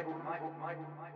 Michael, Michael, Michael, Michael,